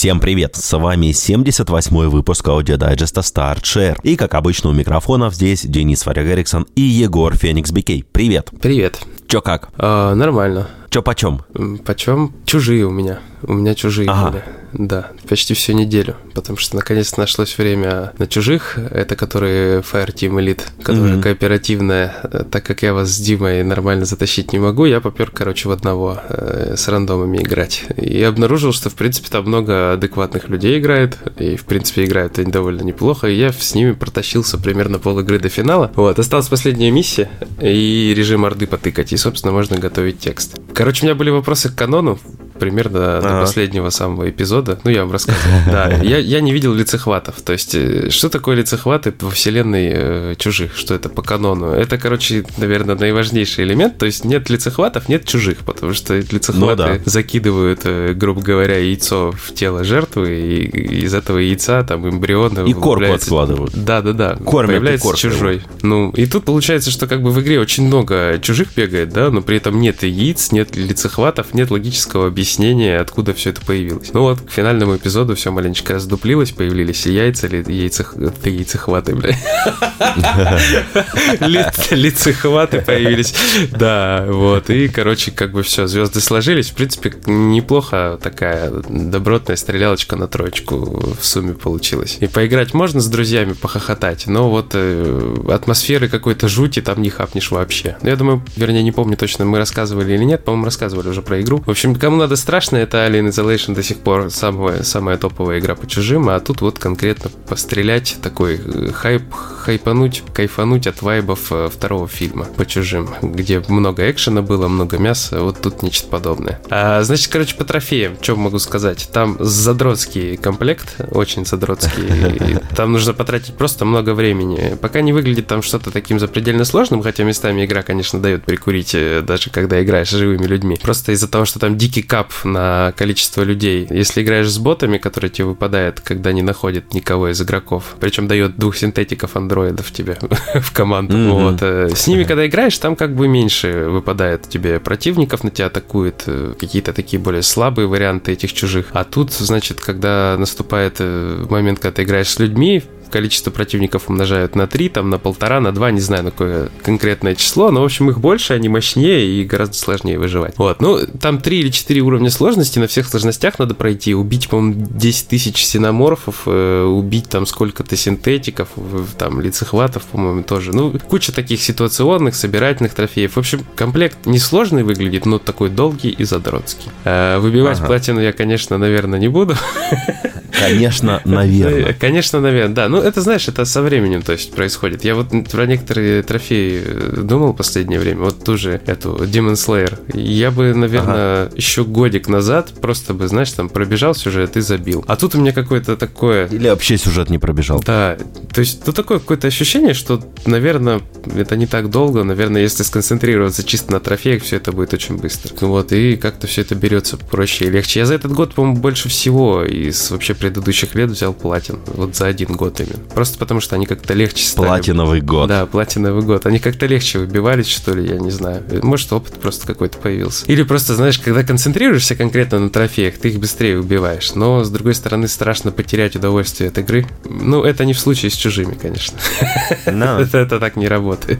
Всем привет! С вами 78-й выпуск аудиодайджеста Start Share. И, как обычно, у микрофонов здесь Денис Варяг Эриксон и Егор Феникс Бикей. Привет! Привет. Чё как? А, нормально. Чё почем? Почем? Чужие у меня. У меня чужие Ага. были. Да, почти всю неделю. Потому что наконец нашлось время на чужих. Это которые Fireteam Elite, которая Мгм. кооперативная. Э, Так как я вас с Димой нормально затащить не могу, я попер, короче, в одного э, с рандомами играть. И обнаружил, что, в принципе, там много адекватных людей играет. И, в принципе, играют они довольно неплохо. И я с ними протащился примерно пол игры до финала. Вот, осталась последняя миссия и режим орды потыкать. И, собственно, можно готовить текст. Короче, у меня были вопросы к канону примерно до последнего самого эпизода. Ну, я вам рассказывал. Да, я, я не видел лицехватов. То есть, э, что такое лицехваты во вселенной э, чужих? Что это по канону? Это, короче, наверное, наиважнейший элемент. То есть, нет лицехватов, нет чужих, потому что лицехваты Ну да. закидывают, э, грубо говоря, яйцо в тело жертвы, и из этого яйца там эмбриона И корку откладывают. Да, да, да. Кормят Появляется чужой. Ну, и тут получается, что как бы в игре очень много чужих бегает, да, но при этом нет яиц, нет лицехватов, нет логического объяснения, откуда все это появилось. Ну вот, к финальному эпизоду все маленечко раздуплилось, появились и яйца, ли, яйцех... ты яйцехваты, бля. Ли- Лицехваты появились. Да, вот. И, короче, как бы все, звезды сложились. В принципе, неплохо такая добротная стрелялочка на троечку в сумме получилась. И поиграть можно с друзьями, похохотать, но вот э, атмосферы какой-то жути там не хапнешь вообще. Я думаю, вернее, не помню точно, мы рассказывали или нет, по-моему, рассказывали уже про игру. В общем, кому надо страшно, это Alien Isolation до сих пор самая, самая топовая игра по чужим, а тут вот конкретно пострелять, такой э, хайп, хайпануть, кайфануть от вайбов э, второго фильма по чужим, где много экшена было, много мяса, вот тут нечто подобное. А, значит, короче, по трофеям, что могу сказать? Там задротский комплект, очень задротский, и там нужно потратить просто много времени. Пока не выглядит там что-то таким запредельно сложным, хотя местами игра, конечно, дает прикурить, э, даже когда играешь с живыми людьми. Просто из-за того, что там дикий кап на количество людей. Если играешь с ботами, которые тебе выпадают, когда не находят никого из игроков, причем дает двух синтетиков андроидов тебе в команду. Мгм. Вот. э, С ними, когда играешь, там как бы меньше выпадает тебе противников, на тебя атакуют э, какие-то такие более слабые варианты этих чужих. А тут, значит, когда наступает э, момент, когда ты играешь с людьми, количество противников умножают на 3, там на полтора, на 2, не знаю, на какое конкретное число, но, в общем, их больше, они мощнее и гораздо сложнее выживать. Вот, ну, там 3 или 4 уровня сложности, на всех сложностях надо пройти, убить, по-моему, 10 тысяч синоморфов, э, убить там сколько-то синтетиков, там, лицехватов, по-моему, тоже. Ну, куча таких ситуационных, собирательных трофеев. В общем, комплект несложный выглядит, но такой долгий и задротский. Э, Выбивать Ага. платину я, конечно, наверное, не буду. Конечно, наверное. Конечно, наверное, да. Ну, это, знаешь, это со временем, то есть, происходит. Я вот про некоторые трофеи э, думал в последнее время, вот ту же эту Demon Slayer. Я бы, наверное, еще годик назад просто бы, знаешь, там пробежал сюжет и забил. А тут у меня какое-то такое... Или вообще сюжет не пробежал. Да, то есть, ну, такое какое-то ощущение, что, наверное, это не так долго, наверное, если сконцентрироваться чисто на трофеях, все это будет очень быстро. Вот, и как-то все это берется проще и легче. Я за этот год, по-моему, больше всего из вообще предыдущих лет взял платин. Вот за один год именно. Просто потому, что они как-то легче стали. Платиновый год. Да, платиновый год. Они как-то легче выбивались, что ли, я не знаю. Может, опыт просто какой-то появился. Или просто, знаешь, когда концентрируешься конкретно на трофеях, ты их быстрее убиваешь. Но, с другой стороны, страшно потерять удовольствие от игры. Ну, это не в случае с чужими, конечно. Да. Это, это так не работает.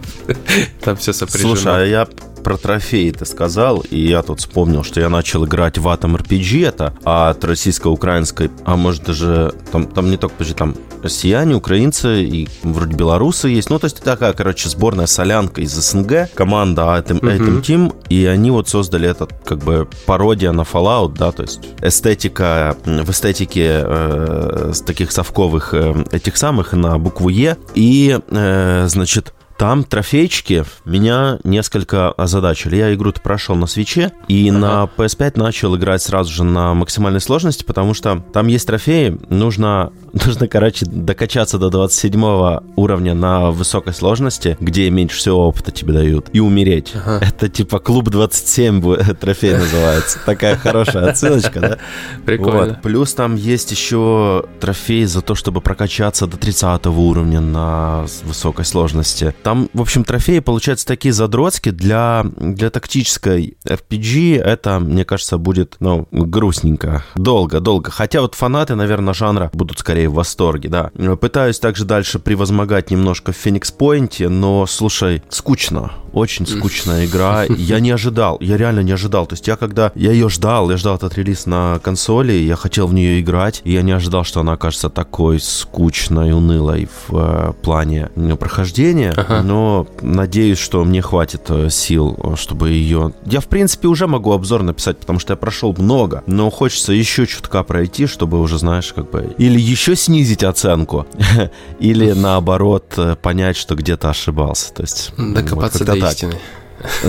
Там все сопряжено. Слушай, а я про трофеи ты сказал, и я тут вспомнил, что я начал играть в Atom RPG это от российско-украинской, а может даже, там, там не только, подожди, там россияне, украинцы и вроде белорусы есть, ну то есть такая, короче, сборная солянка из СНГ, команда Atom, Мгм. Atom Team, и они вот создали этот, как бы, пародия на Fallout, да, то есть эстетика, в эстетике э, таких совковых э, этих самых на букву Е, и, э, значит, там трофейчики меня несколько озадачили. Я игру-то прошел на свече и на PS5 начал играть сразу же на максимальной сложности, потому что там есть трофеи, нужно, нужно короче, докачаться до 27 уровня на высокой сложности, где меньше всего опыта тебе дают, и умереть. Ага. Это типа клуб 27 бу- трофей называется. Такая хорошая отсылочка, да? Прикольно. Плюс там есть еще трофей за то, чтобы прокачаться до 30 уровня на высокой сложности. Там там, в общем, трофеи получаются такие задротские для, для тактической RPG. Это, мне кажется, будет, ну, грустненько. Долго, долго. Хотя вот фанаты, наверное, жанра будут скорее в восторге, да. Пытаюсь также дальше превозмогать немножко в Феникс Пойнте, но, слушай, скучно. Очень скучная игра. Я не ожидал, я реально не ожидал. То есть я когда, я ее ждал, я ждал этот релиз на консоли, я хотел в нее играть, и я не ожидал, что она окажется такой скучной, унылой в э, плане прохождения. Ага. Но надеюсь, что мне хватит э, сил, чтобы ее... Я, в принципе, уже могу обзор написать, потому что я прошел много, но хочется еще чутка пройти, чтобы уже, знаешь, как бы... Или еще снизить оценку, или наоборот э, понять, что где-то ошибался. То есть... Докопаться вот, до истины.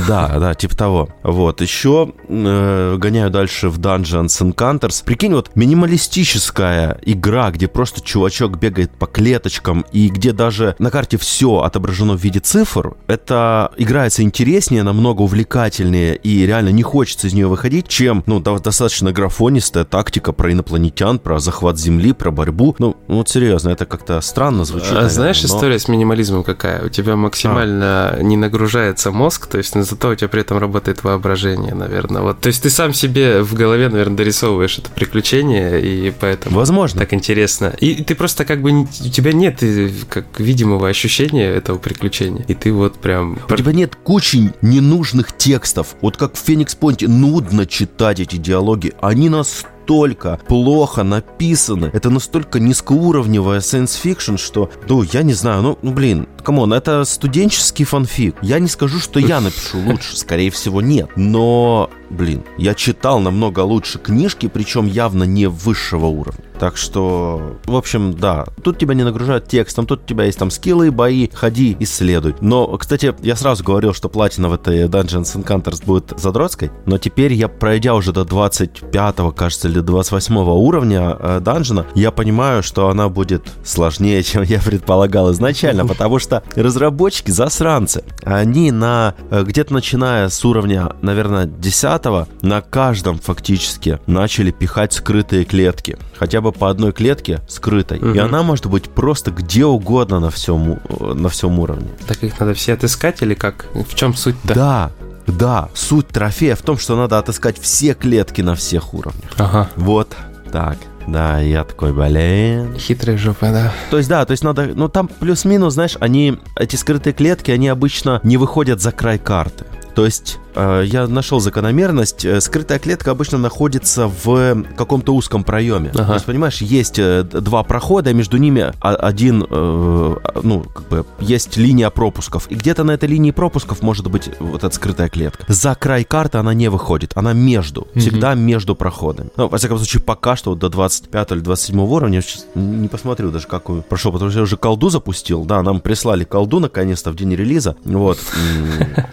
Да, да, типа того. Вот, еще э, гоняю дальше в Dungeons Encounters. Прикинь, вот минималистическая игра, где просто чувачок бегает по клеточкам и где даже на карте все отображено в виде цифр, это играется интереснее, намного увлекательнее и реально не хочется из нее выходить, чем, ну, достаточно графонистая тактика про инопланетян, про захват Земли, про борьбу. Ну, ну вот серьезно, это как-то странно звучит. А наверное, знаешь, но... история с минимализмом какая? У тебя максимально а. не нагружается мозг, то есть, но зато у тебя при этом работает воображение, наверное. Вот, то есть ты сам себе в голове, наверное, дорисовываешь это приключение, и поэтому Возможно. так интересно. И ты просто как бы, у тебя нет э, как видимого ощущения этого приключения, и ты вот прям... У тебя нет кучи ненужных текстов. Вот как в Phoenix Point е нудно читать эти диалоги. Они нас настолько плохо написаны, это настолько низкоуровневая science fiction, что, ну, я не знаю, ну, ну блин, come on, это студенческий фанфик. Я не скажу, что я напишу лучше, скорее всего, нет. Но, блин, я читал намного лучше книжки, причем явно не высшего уровня. Так что, в общем, да, тут тебя не нагружают текстом, тут у тебя есть там скиллы, бои, ходи, исследуй. Но, кстати, я сразу говорил, что платина в этой Dungeons Encounters будет задротской, но теперь я, пройдя уже до 25 кажется, или 28 уровня э, данжена, я понимаю, что она будет сложнее, чем я предполагал изначально, потому что разработчики засранцы. Они на э, где-то начиная с уровня, наверное, 10 на каждом фактически начали пихать скрытые клетки. Хотя бы по одной клетке скрытой. Угу. И она может быть просто где угодно на всем, на всем уровне. Так их надо все отыскать или как? В чем суть-то? Да, да, суть трофея в том, что надо отыскать все клетки на всех уровнях. Ага. Вот так. Да, я такой, блин. Хитрая жопа, да. То есть, да, то есть надо, ну там плюс-минус, знаешь, они, эти скрытые клетки, они обычно не выходят за край карты. То есть э, я нашел закономерность. Э, скрытая клетка обычно находится в каком-то узком проеме. Ага. То есть, понимаешь, есть э, два прохода, между ними один, ну, как бы, есть линия пропусков. И где-то на этой линии пропусков может быть вот эта скрытая клетка. За край карты она не выходит, она между, всегда между проходами. Ну, во всяком случае, пока что вот до 25 или 27 уровня, я сейчас не посмотрю даже, какую прошел, потому что я уже колду запустил, да, нам прислали колду наконец-то в день релиза, вот,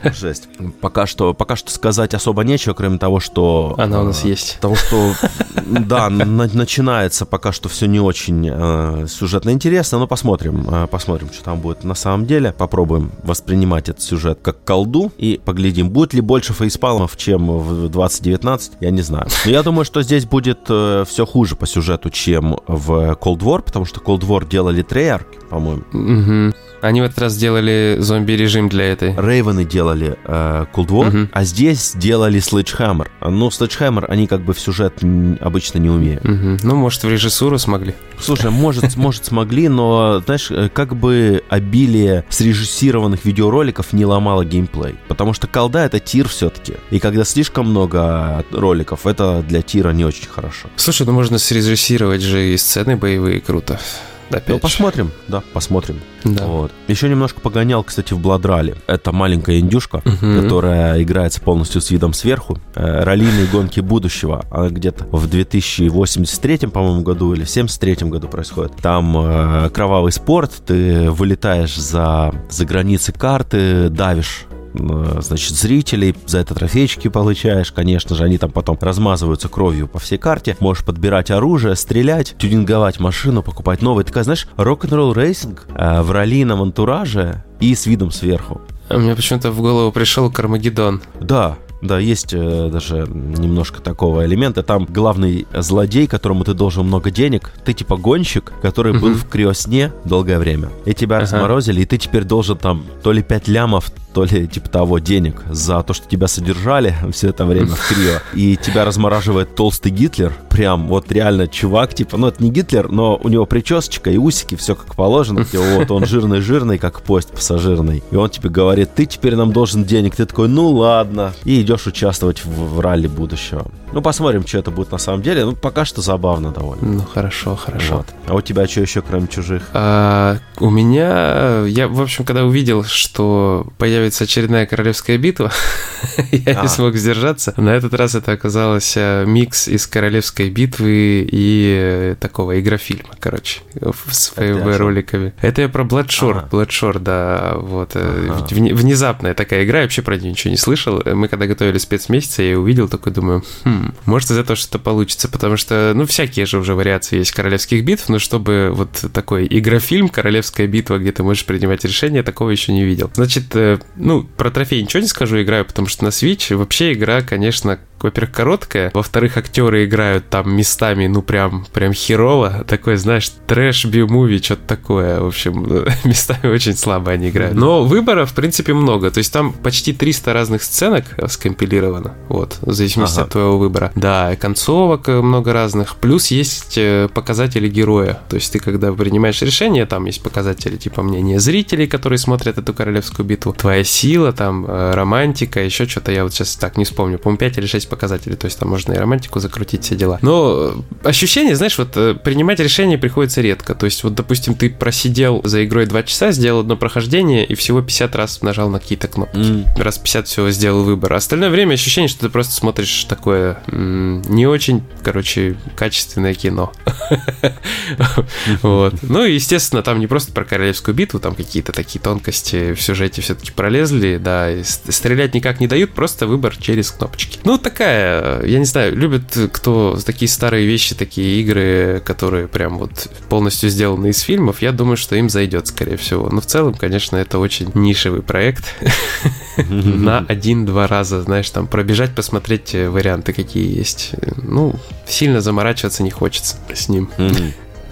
жесть пока что, пока что сказать особо нечего, кроме того, что... Она у нас э, есть. Того, что, да, на, начинается пока что все не очень э, сюжетно интересно, но посмотрим, э, посмотрим, что там будет на самом деле. Попробуем воспринимать этот сюжет как колду и поглядим, будет ли больше фейспалмов, чем в 2019, я не знаю. Но я думаю, что здесь будет э, все хуже по сюжету, чем в Cold War, потому что Cold War делали Treyarch, по-моему. Угу. Они в этот раз сделали зомби-режим для этой. Рейвены делали э, Cold War, угу. а здесь делали Sledgehammer. Ну, Sledgehammer они как бы в сюжет обычно не умеют. Угу. Ну, может, в режиссуру смогли. Слушай, может, может смогли, но, знаешь, э, как бы обилие срежиссированных видеороликов не ломало геймплей. Потому что колда — это тир все-таки. И когда слишком много роликов, это для тира не очень хорошо. Слушай, ну можно срежиссировать же и сцены боевые круто. Опять ну, посмотрим, да, посмотрим. Да. Вот. Еще немножко погонял, кстати, в Blood Rally. Это маленькая индюшка, угу. которая играется полностью с видом сверху. Э, раллийные гонки будущего. Она где-то в 2083, по-моему, году или 73 году происходит. Там э, кровавый спорт, ты вылетаешь за, за границы карты, давишь значит, зрителей, за это трофейчики получаешь, конечно же, они там потом размазываются кровью по всей карте, можешь подбирать оружие, стрелять, тюнинговать машину, покупать новые. Такая, знаешь, Rock n' Roll Racing э, в раллийном антураже и с видом сверху. А мне почему-то в голову пришел Кармагеддон. Да, Да, есть э, даже немножко такого элемента. Там главный злодей, которому ты должен много денег, ты типа гонщик, который был в криосне долгое время. И тебя ага. разморозили, и ты теперь должен там то ли 5 лямов, то ли типа того денег за то, что тебя содержали все это время в крио. И тебя размораживает толстый Гитлер. Прям вот реально чувак, типа, ну это не Гитлер, но у него причесочка и усики, все как положено. Типа, вот он жирный-жирный, как поезд пассажирный. И он тебе говорит, ты теперь нам должен денег. Ты такой, ну ладно. И идешь участвовать в, в ралли будущего. Ну, посмотрим, что это будет на самом деле. Ну, пока что забавно довольно. Ну, хорошо, хорошо. Вот. А у тебя что еще, кроме чужих? А, у меня... Я, в общем, когда увидел, что появится очередная королевская битва, я а. не смог сдержаться. На этот раз это оказалось э, микс из королевской битвы и такого игрофильма, короче, с ФВ-роликами. Это я про Bloodshore. Ага. Bloodshore, да, вот. Э, ага. Внезапная такая игра, я вообще про нее ничего не слышал. Мы когда готовили спецмесяца, я увидел, такой думаю, хм, может из этого что-то получится, потому что, ну, всякие же уже вариации есть королевских битв, но чтобы вот такой игрофильм «Королевская битва», где ты можешь принимать решения, такого еще не видел. Значит, э, ну, про трофей ничего не скажу, играю, потому что на Switch вообще игра, конечно, во-первых, короткая, во-вторых, актеры играют там местами, ну, прям, прям херово, такой, знаешь, трэш би-муви, что-то такое, в общем, местами очень слабо они играют. Но выбора, в принципе, много, то есть там почти 300 разных сценок скомпилировано, вот, в зависимости ага. от твоего выбора. Да, концовок много разных, плюс есть э, показатели героя, то есть ты, когда принимаешь решение, там есть показатели, типа, мнения зрителей, которые смотрят эту королевскую битву, твоя сила, там, э, романтика, еще что-то, я вот сейчас так не вспомню, по-моему, 5 или 6 показатели, то есть там можно и романтику закрутить, все дела. Но ощущение, знаешь, вот э, принимать решение приходится редко. То есть вот, допустим, ты просидел за игрой 2 часа, сделал одно прохождение и всего 50 раз нажал на какие-то кнопки. Mm. Раз 50 всего сделал выбор. А остальное время ощущение, что ты просто смотришь такое не очень, короче, качественное кино. Вот. Ну и, естественно, там не просто про королевскую битву, там какие-то такие тонкости в сюжете все-таки пролезли, да, и стрелять никак не дают, просто выбор через кнопочки. Ну, так такая, я не знаю, любят кто такие старые вещи, такие игры, которые прям вот полностью сделаны из фильмов, я думаю, что им зайдет, скорее всего. Но в целом, конечно, это очень нишевый проект. На один-два раза, знаешь, там пробежать, посмотреть варианты, какие есть. Ну, сильно заморачиваться не хочется с ним.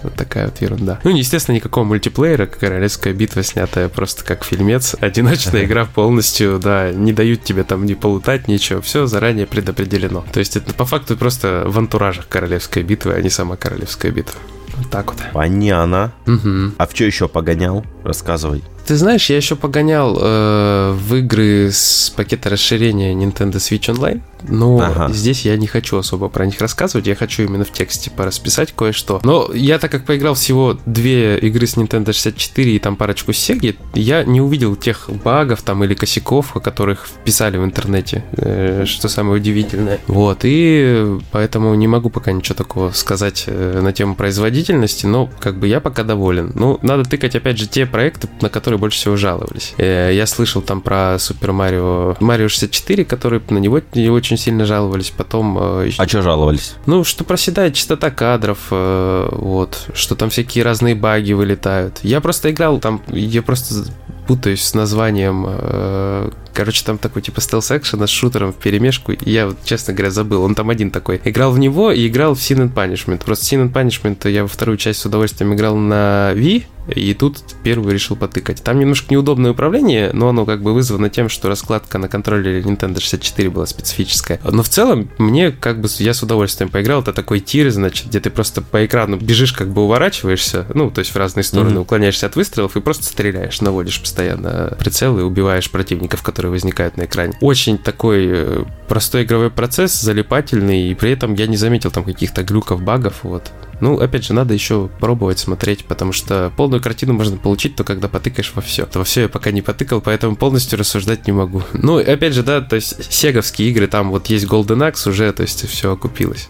Вот такая вот ерунда. Ну, естественно, никакого мультиплеера, королевская битва, снятая просто как фильмец. Одиночная игра полностью, да, не дают тебе там ни полутать, ничего. Все заранее предопределено. То есть это по факту просто в антуражах королевской битвы, а не сама королевская битва. Вот так вот. Понятно. Угу. А в что еще погонял? Рассказывай. Ты знаешь, я еще погонял э, в игры с пакета расширения Nintendo Switch Online, но ага. здесь я не хочу особо про них рассказывать, я хочу именно в тексте порасписать кое-что. Но я так как поиграл всего две игры с Nintendo 64 и там парочку с Sega, я не увидел тех багов там или косяков, о которых писали в интернете, э, что самое удивительное. Вот, и поэтому не могу пока ничего такого сказать э, на тему производительности, но как бы я пока доволен. Ну, надо тыкать опять же те проекты, на которые которые больше всего жаловались. Э, я слышал там про Супер Марио, Марио 64, которые на него не очень сильно жаловались. Потом... Э, а что жаловались? Ну, что проседает частота кадров, э, вот, что там всякие разные баги вылетают. Я просто играл там, я просто путаюсь с названием. Короче, там такой типа стелс-экшена с шутером в перемешку. Я, вот, честно говоря, забыл. Он там один такой. Играл в него и играл в Sin and Punishment. Просто Sin and Punishment я во вторую часть с удовольствием играл на Wii, и тут первый решил потыкать. Там немножко неудобное управление, но оно как бы вызвано тем, что раскладка на контроллере Nintendo 64 была специфическая. Но в целом мне как бы я с удовольствием поиграл. Это такой тир, значит, где ты просто по экрану бежишь, как бы уворачиваешься, ну, то есть в разные стороны, mm-hmm. уклоняешься от выстрелов и просто стреляешь, наводишь постоянно прицел и убиваешь противников, которые возникают на экране. Очень такой э, простой игровой процесс, залипательный, и при этом я не заметил там каких-то глюков, багов, вот. Ну, опять же, надо еще пробовать смотреть, потому что полную картину можно получить только когда потыкаешь во все. Во все я пока не потыкал, поэтому полностью рассуждать не могу. Ну, опять же, да, то есть сеговские игры, там вот есть Golden Axe уже, то есть все окупилось.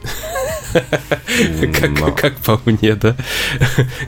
Как, как по мне, да?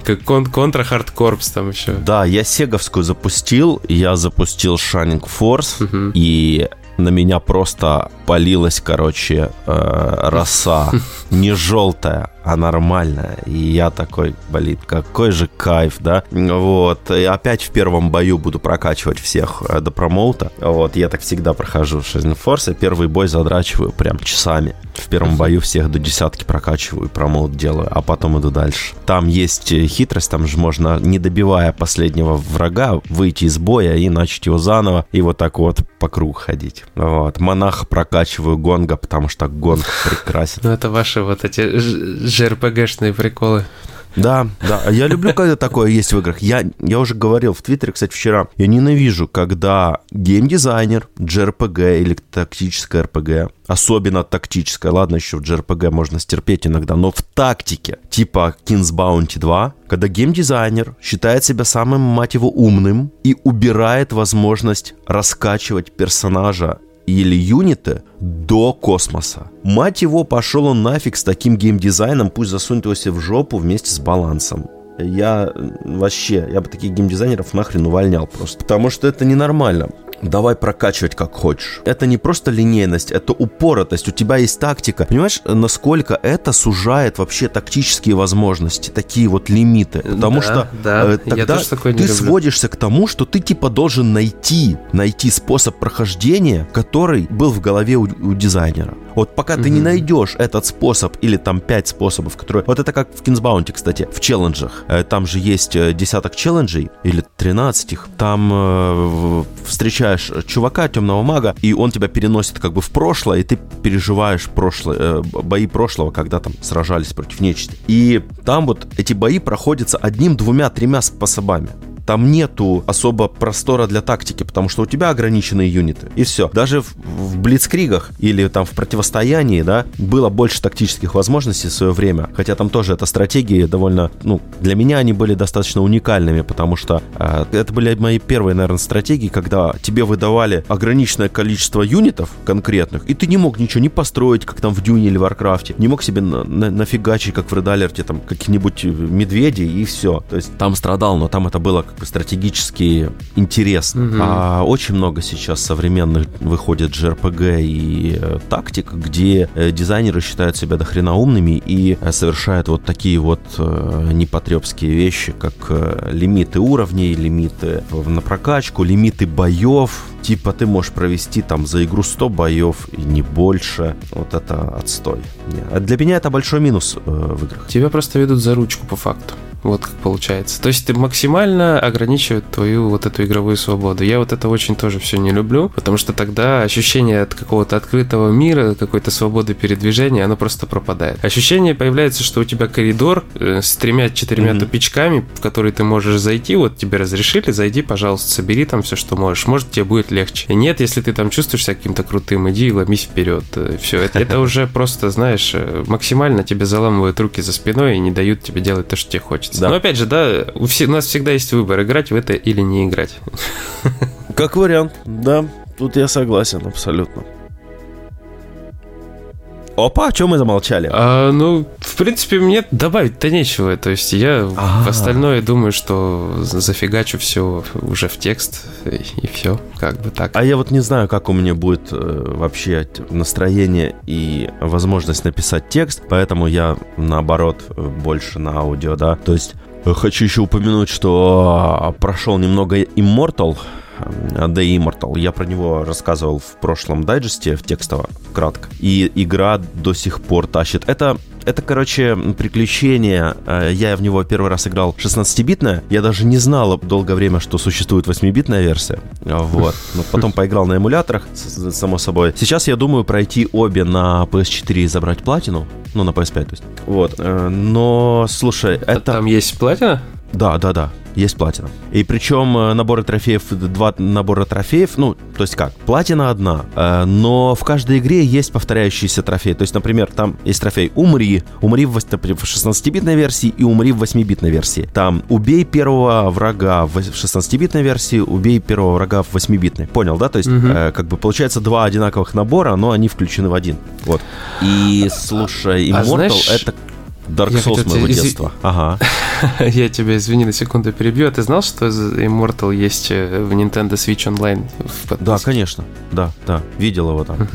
Как контра Hard Corps там еще. Да, я сеговскую запустил, я запустил Shining Force, и на меня просто полилась, короче, э, роса. Не желтая, а нормальная. И я такой, блин, какой же кайф, да? Вот. И опять в первом бою буду прокачивать всех э, до промоута. Вот, я так всегда прохожу в Шизен Форсе. Первый бой задрачиваю прям часами. В первом бою всех до десятки прокачиваю, промоут делаю, а потом иду дальше. Там есть э, хитрость, там же можно, не добивая последнего врага, выйти из боя и начать его заново, и вот так вот по кругу ходить. Вот. Монах прокачиваю гонга, потому что гонг прекрасен. Ну, это ваши вот эти JRPG-шные приколы. Да, да. Я люблю, когда такое есть в играх. Я, я уже говорил в Твиттере, кстати, вчера. Я ненавижу, когда геймдизайнер, JRPG или тактическое RPG, особенно тактическое, ладно, еще в JRPG можно стерпеть иногда, но в тактике, типа King's Bounty 2, когда геймдизайнер считает себя самым, мать его, умным и убирает возможность раскачивать персонажа или юниты до космоса. Мать его, пошел он нафиг с таким геймдизайном, пусть засунет его себе в жопу вместе с балансом. Я вообще, я бы таких геймдизайнеров нахрен увольнял просто. Потому что это ненормально давай прокачивать как хочешь. Это не просто линейность, это упоротость. У тебя есть тактика. Понимаешь, насколько это сужает вообще тактические возможности, такие вот лимиты. Потому да, что да. Э, тогда ты люблю. сводишься к тому, что ты типа должен найти, найти способ прохождения, который был в голове у, у дизайнера. Вот пока ты не найдешь этот способ или там пять способов, которые... Вот это как в Кинсбаунте, кстати, в челленджах. Э, Там же есть э, десяток челленджей или 13 их. Там э, встречаешь чувака, темного мага, и он тебя переносит как бы в прошлое, и ты переживаешь прошлое, э, бои прошлого, когда там сражались против нечисти. И там вот эти бои проходятся одним, двумя, тремя способами там нету особо простора для тактики, потому что у тебя ограниченные юниты, и все. Даже в, в блицкригах или там в противостоянии, да, было больше тактических возможностей в свое время, хотя там тоже это стратегии довольно, ну, для меня они были достаточно уникальными, потому что э, это были мои первые, наверное, стратегии, когда тебе выдавали ограниченное количество юнитов конкретных, и ты не мог ничего не построить, как там в Дюне или Warcraft е, не мог себе на, на, нафигачить, как в Red Alert е, там, каких-нибудь медведей, и все. То есть там страдал, но там это было стратегически интересно. Мгм. А очень много сейчас современных выходит JRPG и э, тактик, где э, дизайнеры считают себя дохрена умными и э, совершают вот такие вот непотребские вещи, как лимиты уровней, лимиты на прокачку, лимиты боев. Типа ты можешь провести там за игру 100 боев и не больше. Вот это отстой. А Для меня это большой минус в играх. Тебя просто ведут за ручку по факту. Вот как получается. То есть ты максимально ограничивают твою вот эту игровую свободу. Я вот это очень тоже все не люблю, потому что тогда ощущение от какого-то открытого мира, какой-то свободы передвижения, оно просто пропадает. Ощущение появляется, что у тебя коридор э, с тремя-четырьмя Мгм. тупичками, в который ты можешь зайти, вот тебе разрешили, зайди, пожалуйста, собери там все, что можешь. Может, тебе будет легче. И нет, если ты там чувствуешь себя каким-то крутым, иди и ломись вперед. Все, это, это уже просто, знаешь, э, максимально тебе заламывают руки за спиной и не дают тебе делать то, что тебе хочется. Да. Но опять же, да, у, все- у нас всегда есть выбор, играть в это или не играть. Как вариант, да. Тут я согласен абсолютно. Опа, о чем мы замолчали? А, ну, в принципе, мне добавить-то нечего. То есть я в остальное думаю, что за- зафигачу все уже в текст и, все, как бы так. А я вот не знаю, как у меня будет э, вообще настроение и возможность написать текст, поэтому я наоборот э, больше на аудио, да. То есть э, хочу еще упомянуть, что а, прошел немного Immortal, The Immortal. Я про него рассказывал в прошлом дайджесте, в текстово, кратко. И игра до сих пор тащит. Это это, короче, приключение. Э, Я в него первый раз играл 16-битное. Я даже не знал долгое время, что существует 8-битная версия. Вот. Но потом поиграл на эмуляторах, само собой. Сейчас я думаю пройти обе на PS4 и забрать платину. Ну, на PS5, то есть. Вот. Э, Но, слушай, это... Там есть платина? Да, да, да, есть платина. И причем э, наборы трофеев, два набора трофеев, ну, то есть как, платина одна, э, но в каждой игре есть повторяющиеся трофеи. То есть, например, там есть трофей «Умри», «Умри» в вось- в 16-битной версии и «Умри» в 8-битной версии. Там «Убей первого врага» в 16-битной версии, «Убей первого врага» в 8-битной. Понял, да? То есть, э, как бы получается два одинаковых набора, но они включены в один. Вот. И, слушай, А Immortal знаешь, это Dark я Souls моего тебе- детства. Ага. Я тебя, извини, на секунду перебью. А ты знал, что Immortal есть э, в Nintendo Switch Online? Да, конечно. Да, да. Видел его там.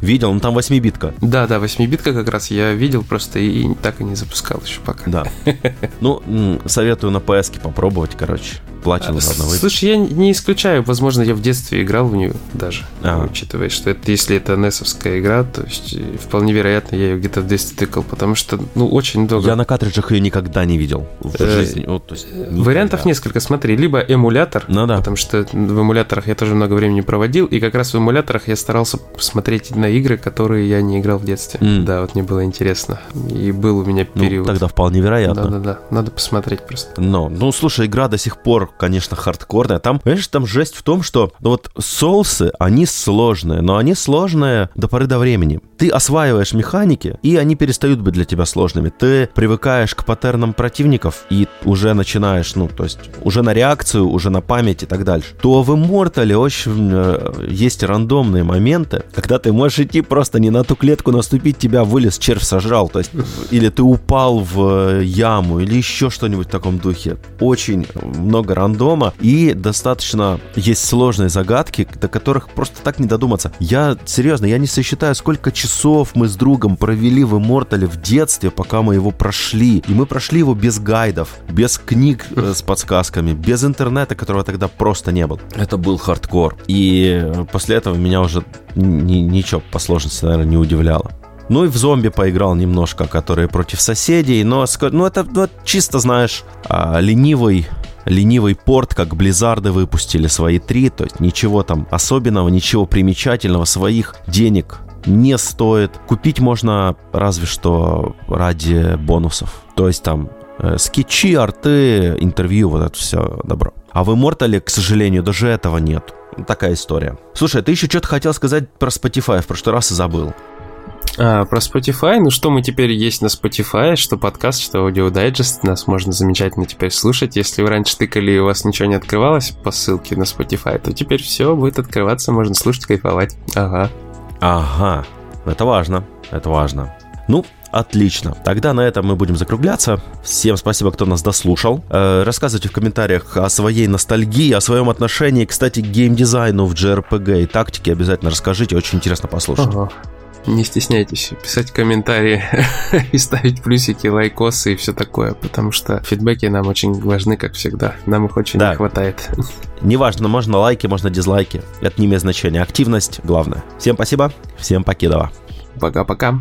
Видел, ну там 8-битка. Да, да, 8-битка как раз я видел просто и так и не запускал еще пока. Да. Ну, советую на PS попробовать, короче платину заодно выйдет. Слушай, я не исключаю, возможно, я в детстве играл в нее даже, а. учитывая, что это, если это NES игра, то есть э, вполне вероятно, я ее где-то в детстве тыкал, потому что, ну, очень долго... Я на картриджах ее никогда не видел в э, жизни. Вот, есть, Вариантов несколько, смотри, либо эмулятор, ну, да. потому что в эмуляторах я тоже много времени проводил, и как раз в эмуляторах я старался смотреть на игры, которые я не играл в детстве. Mm. Да, вот мне было интересно. И был у меня ну, период. Ну, тогда вполне вероятно. Да-да-да, надо посмотреть просто. Но, ну, слушай, игра до сих пор конечно, хардкорная. Там, понимаешь, там жесть в том, что ну, вот соусы, они сложные, но они сложные до поры до времени. Ты осваиваешь механики, и они перестают быть для тебя сложными. Ты привыкаешь к паттернам противников и уже начинаешь, ну, то есть уже на реакцию, уже на память и так дальше. То в Immortal очень э, есть рандомные моменты, когда ты можешь идти просто не на ту клетку наступить, тебя вылез, червь сожрал, то есть или ты упал в э, яму, или еще что-нибудь в таком духе. Очень много рандома, и достаточно есть сложные загадки, до которых просто так не додуматься. Я, серьезно, я не сосчитаю, сколько часов мы с другом провели в Immortal в детстве, пока мы его прошли. И мы прошли его без гайдов, без книг э, с подсказками, без интернета, которого тогда просто не было. Это был хардкор. И после этого меня уже ни, ничего по сложности, наверное, не удивляло. Ну и в зомби поиграл немножко, которые против соседей, но ну, это, ну, чисто, знаешь, а, ленивый ленивый порт, как Близзарды выпустили свои три, то есть ничего там особенного, ничего примечательного, своих денег не стоит. Купить можно разве что ради бонусов. То есть там э, скетчи, арты, интервью, вот это все добро. А в Immortal, к сожалению, даже этого нет. Такая история. Слушай, ты еще что-то хотел сказать про Spotify, в прошлый раз и забыл. А, про Spotify, ну что мы теперь есть на Spotify, что подкаст, что аудиодайджест, нас можно замечательно теперь слушать. Если вы раньше тыкали и у вас ничего не открывалось по ссылке на Spotify, то теперь все будет открываться, можно слушать, кайфовать. Ага. Ага, это важно, это важно. Ну, Отлично. Тогда на этом мы будем закругляться. Всем спасибо, кто нас дослушал. Э, рассказывайте в комментариях о своей ностальгии, о своем отношении, кстати, к геймдизайну в JRPG и тактике. Обязательно расскажите, очень интересно послушать. Ага. Не стесняйтесь писать комментарии и ставить плюсики, лайкосы и все такое, потому что фидбэки нам очень важны, как всегда. Нам их очень да. не хватает. Неважно, можно лайки, можно дизлайки. Это не имеет значения. Активность главное. Всем спасибо, всем покидова. Пока-пока.